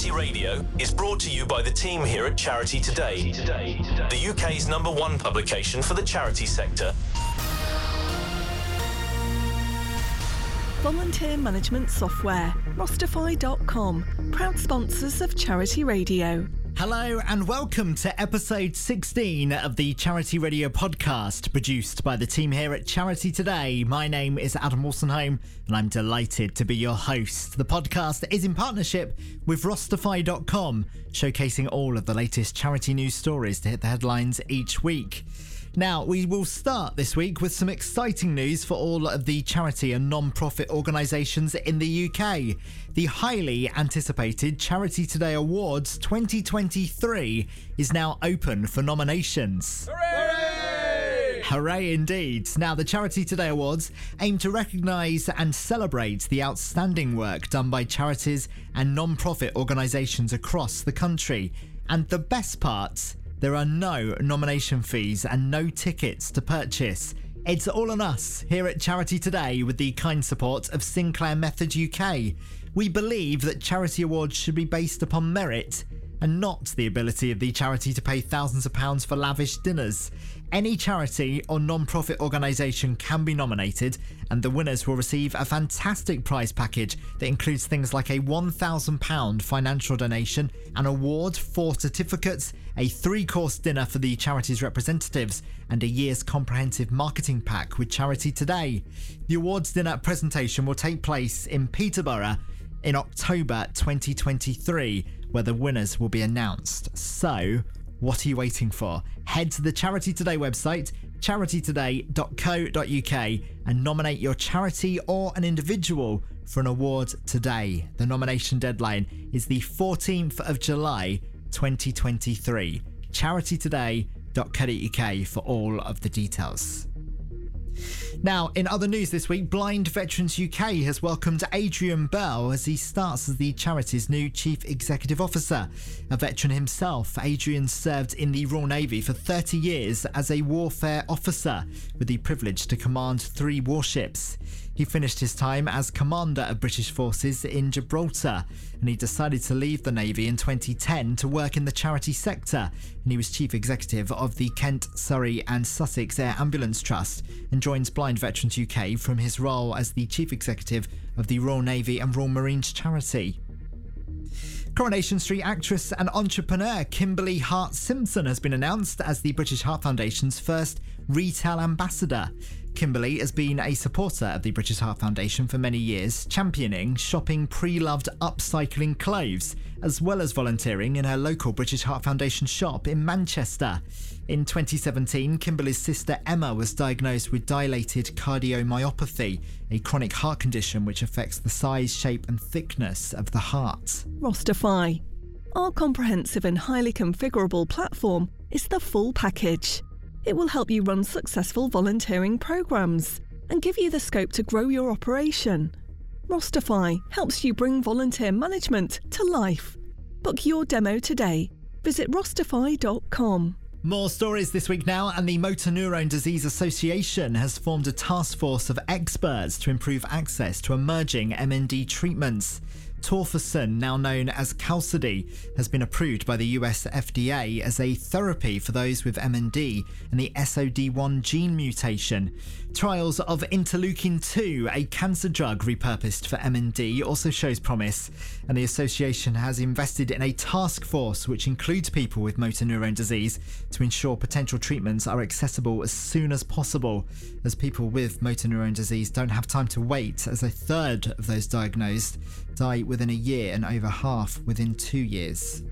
Charity Radio is brought to you by the team here at Charity Today, the UK's number one publication for the charity sector. Volunteer management software, Rostify.com, proud sponsors of Charity Radio. Hello and welcome to episode 16 of the Charity Radio podcast produced by the team here at Charity Today. My name is Adam Wolstenholme and I'm delighted to be your host. The podcast is in partnership with Rostify.com, showcasing all of the latest charity news stories to hit the headlines each week. Now, we will start this week with some exciting news for all of the charity and non profit organisations in the UK. The highly anticipated Charity Today Awards 2023 is now open for nominations. Hooray! Hooray indeed. Now, the Charity Today Awards aim to recognise and celebrate the outstanding work done by charities and non profit organisations across the country. And the best part, there are no nomination fees and no tickets to purchase. It's all on us here at Charity Today with the kind support of Sinclair Method UK. We believe that charity awards should be based upon merit and not the ability of the charity to pay thousands of pounds for lavish dinners. Any charity or non profit organisation can be nominated, and the winners will receive a fantastic prize package that includes things like a £1,000 financial donation, an award, four certificates, a three course dinner for the charity's representatives, and a year's comprehensive marketing pack with Charity Today. The awards dinner presentation will take place in Peterborough in October 2023, where the winners will be announced. So, what are you waiting for? Head to the Charity Today website, charitytoday.co.uk, and nominate your charity or an individual for an award today. The nomination deadline is the 14th of July 2023. charitytoday.co.uk for all of the details. Now, in other news this week, Blind Veterans UK has welcomed Adrian Bell as he starts as the charity's new Chief Executive Officer. A veteran himself, Adrian served in the Royal Navy for 30 years as a warfare officer with the privilege to command three warships. He finished his time as commander of British forces in Gibraltar and he decided to leave the Navy in 2010 to work in the charity sector. And he was chief executive of the Kent, Surrey, and Sussex Air Ambulance Trust and joins Blind Veterans UK from his role as the chief executive of the Royal Navy and Royal Marines charity. Coronation Street actress and entrepreneur Kimberly Hart Simpson has been announced as the British Heart Foundation's first retail ambassador. Kimberly has been a supporter of the British Heart Foundation for many years, championing shopping pre loved upcycling clothes, as well as volunteering in her local British Heart Foundation shop in Manchester. In 2017, Kimberly's sister Emma was diagnosed with dilated cardiomyopathy, a chronic heart condition which affects the size, shape, and thickness of the heart. Rostify. Our comprehensive and highly configurable platform is the full package. It will help you run successful volunteering programs and give you the scope to grow your operation. Rostify helps you bring volunteer management to life. Book your demo today. Visit rostify.com. More stories this week now, and the Motor Neurone Disease Association has formed a task force of experts to improve access to emerging MND treatments. Tofersen, now known as Qalsody, has been approved by the US FDA as a therapy for those with MND and the SOD1 gene mutation. Trials of interleukin 2, a cancer drug repurposed for MND, also shows promise, and the association has invested in a task force which includes people with motor neurone disease to ensure potential treatments are accessible as soon as possible, as people with motor neurone disease don't have time to wait, as a third of those diagnosed die within a year and over half within two years.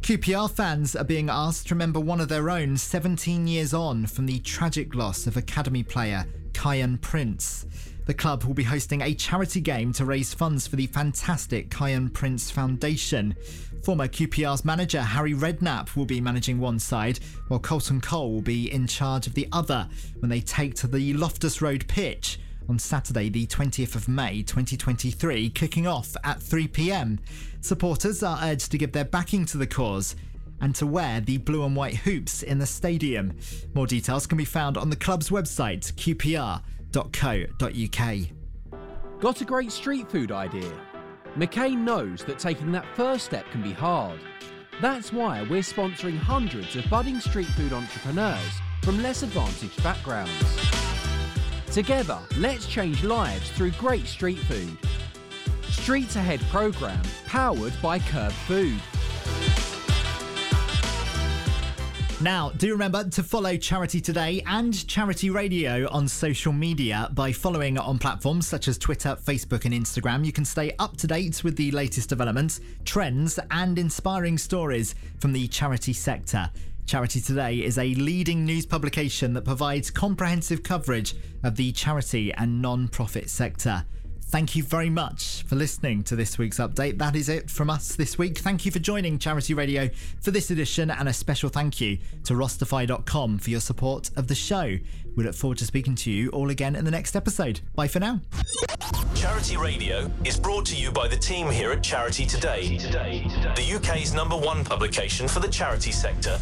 QPR fans are being asked to remember one of their own 17 years on from the tragic loss of Academy player Kiyan Prince. The club will be hosting a charity game to raise funds for the fantastic Kiyan Prince Foundation. Former QPR's manager Harry Redknapp will be managing one side, while Carlton Cole will be in charge of the other when they take to the Loftus Road pitch on Saturday, the 20th of May 2023, kicking off at 3 pm. Supporters are urged to give their backing to the cause and to wear the blue and white hoops in the stadium. More details can be found on the club's website, qpr.co.uk. Got a great street food idea? McCain knows that taking that first step can be hard. That's why we're sponsoring hundreds of budding street food entrepreneurs from less advantaged backgrounds. Together, let's change lives through great street food. Streets Ahead programme powered by KERB Food. Now, do remember to follow Charity Today and Charity Radio on social media by following on platforms such as Twitter, Facebook, and Instagram. You can stay up to date with the latest developments, trends, and inspiring stories from the charity sector. Charity Today is a leading news publication that provides comprehensive coverage of the charity and non profit sector. Thank you very much for listening to this week's update. That is it from us this week. Thank you for joining Charity Radio for this edition, and a special thank you to Rostify.com for your support of the show. We look forward to speaking to you all again in the next episode. Bye for now. Charity Radio is brought to you by the team here at Charity Today, the UK's number one publication for the charity sector.